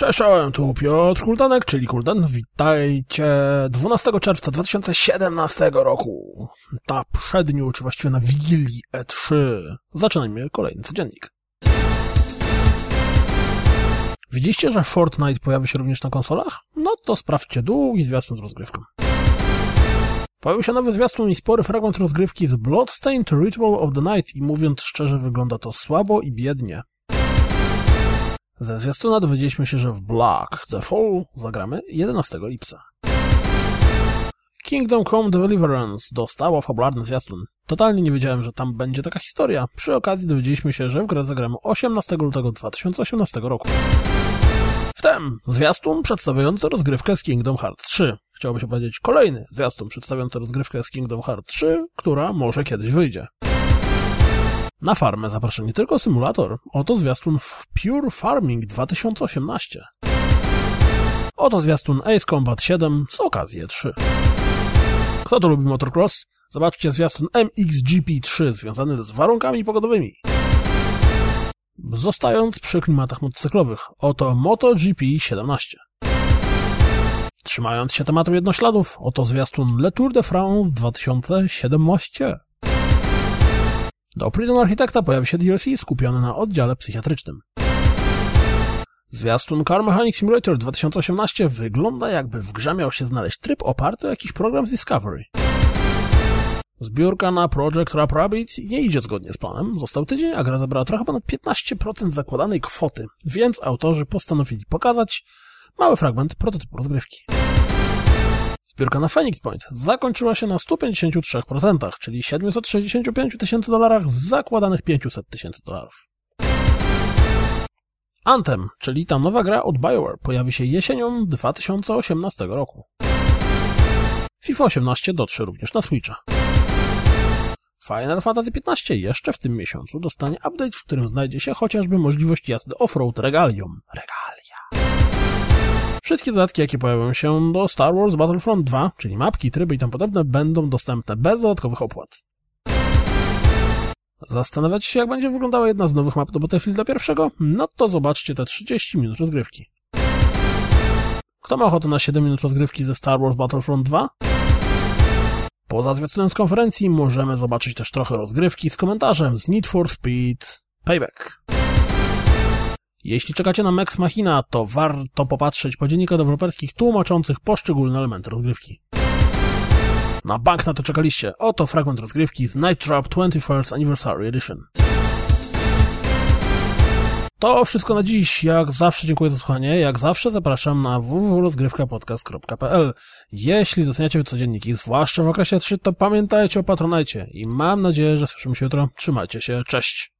Cześć, tu Piotr Kuldanek, czyli Kuldan. Witajcie 12 czerwca 2017 roku. Na przedniu, czy właściwie na Wigilii E3. Zaczynajmy kolejny codziennik. Widzieliście, że Fortnite pojawi się również na konsolach? No to sprawdźcie długi zwiastun z rozgrywką. Pojawił się nowy zwiastun i spory fragment rozgrywki z Bloodstained Ritual of the Night i mówiąc szczerze wygląda to słabo i biednie. Ze zwiastuna dowiedzieliśmy się, że w Black The Fall zagramy 11 lipca. Kingdom Come Deliverance dostało fabularny zwiastun. Totalnie nie wiedziałem, że tam będzie taka historia. Przy okazji dowiedzieliśmy się, że w grę zagramy 18 lutego 2018 roku. Wtem zwiastun przedstawiający rozgrywkę z Kingdom Hearts 3. Chciałoby się powiedzieć kolejny zwiastun przedstawiający rozgrywkę z Kingdom Hearts 3, która może kiedyś wyjdzie. Na farmę zaprasza nie tylko symulator, oto zwiastun w Pure Farming 2018. Oto zwiastun Ace Combat 7 z okazji 3. Kto to lubi motocross? Zobaczcie zwiastun MXGP3 związany z warunkami pogodowymi. Zostając przy klimatach motocyklowych, oto MotoGP 17. Trzymając się tematu jednośladów, oto zwiastun Le Tour de France 2017. Do Prison Architecta pojawi się DLC skupiony na oddziale psychiatrycznym. Zwiastun Car Mechanic Simulator 2018 wygląda jakby w grze miał się znaleźć tryb oparty o jakiś program z Discovery. Zbiórka na Project Rabbit nie idzie zgodnie z planem. Został tydzień, a gra zabrała trochę ponad 15% zakładanej kwoty, więc autorzy postanowili pokazać mały fragment prototypu rozgrywki. Zbiórka na Phoenix Point zakończyła się na 153%, czyli 765 tysięcy dolarach z zakładanych 500 tysięcy dolarów. Anthem, czyli ta nowa gra od BioWare, pojawi się jesienią 2018 roku. FIFA 18 dotrze również na Switcha. Final Fantasy XV jeszcze w tym miesiącu dostanie update, w którym znajdzie się chociażby możliwość jazdy off-road regalium. Regalia. Wszystkie dodatki, jakie pojawią się do Star Wars Battlefront 2, czyli mapki, tryby i tam podobne, będą dostępne bez dodatkowych opłat. Zastanawiacie się, jak będzie wyglądała jedna z nowych map do Battlefielda pierwszego? No to zobaczcie te 30 minut rozgrywki. Kto ma ochotę na 7 minut rozgrywki ze Star Wars Battlefront 2? Poza zwiastunem z konferencji możemy zobaczyć też trochę rozgrywki z komentarzem z Need for Speed Payback. Jeśli czekacie na Max Machina, to warto popatrzeć po dziennikach deweloperskich tłumaczących poszczególne elementy rozgrywki. Na bank na to czekaliście. Oto fragment rozgrywki z Night Trap 21st Anniversary Edition. To wszystko na dziś. Jak zawsze dziękuję za słuchanie. Jak zawsze zapraszam na www.rozgrywkapodcast.pl Jeśli doceniacie codzienniki, zwłaszcza w okresie 3, to pamiętajcie o Patronajcie i mam nadzieję, że słyszymy się jutro. Trzymajcie się. Cześć!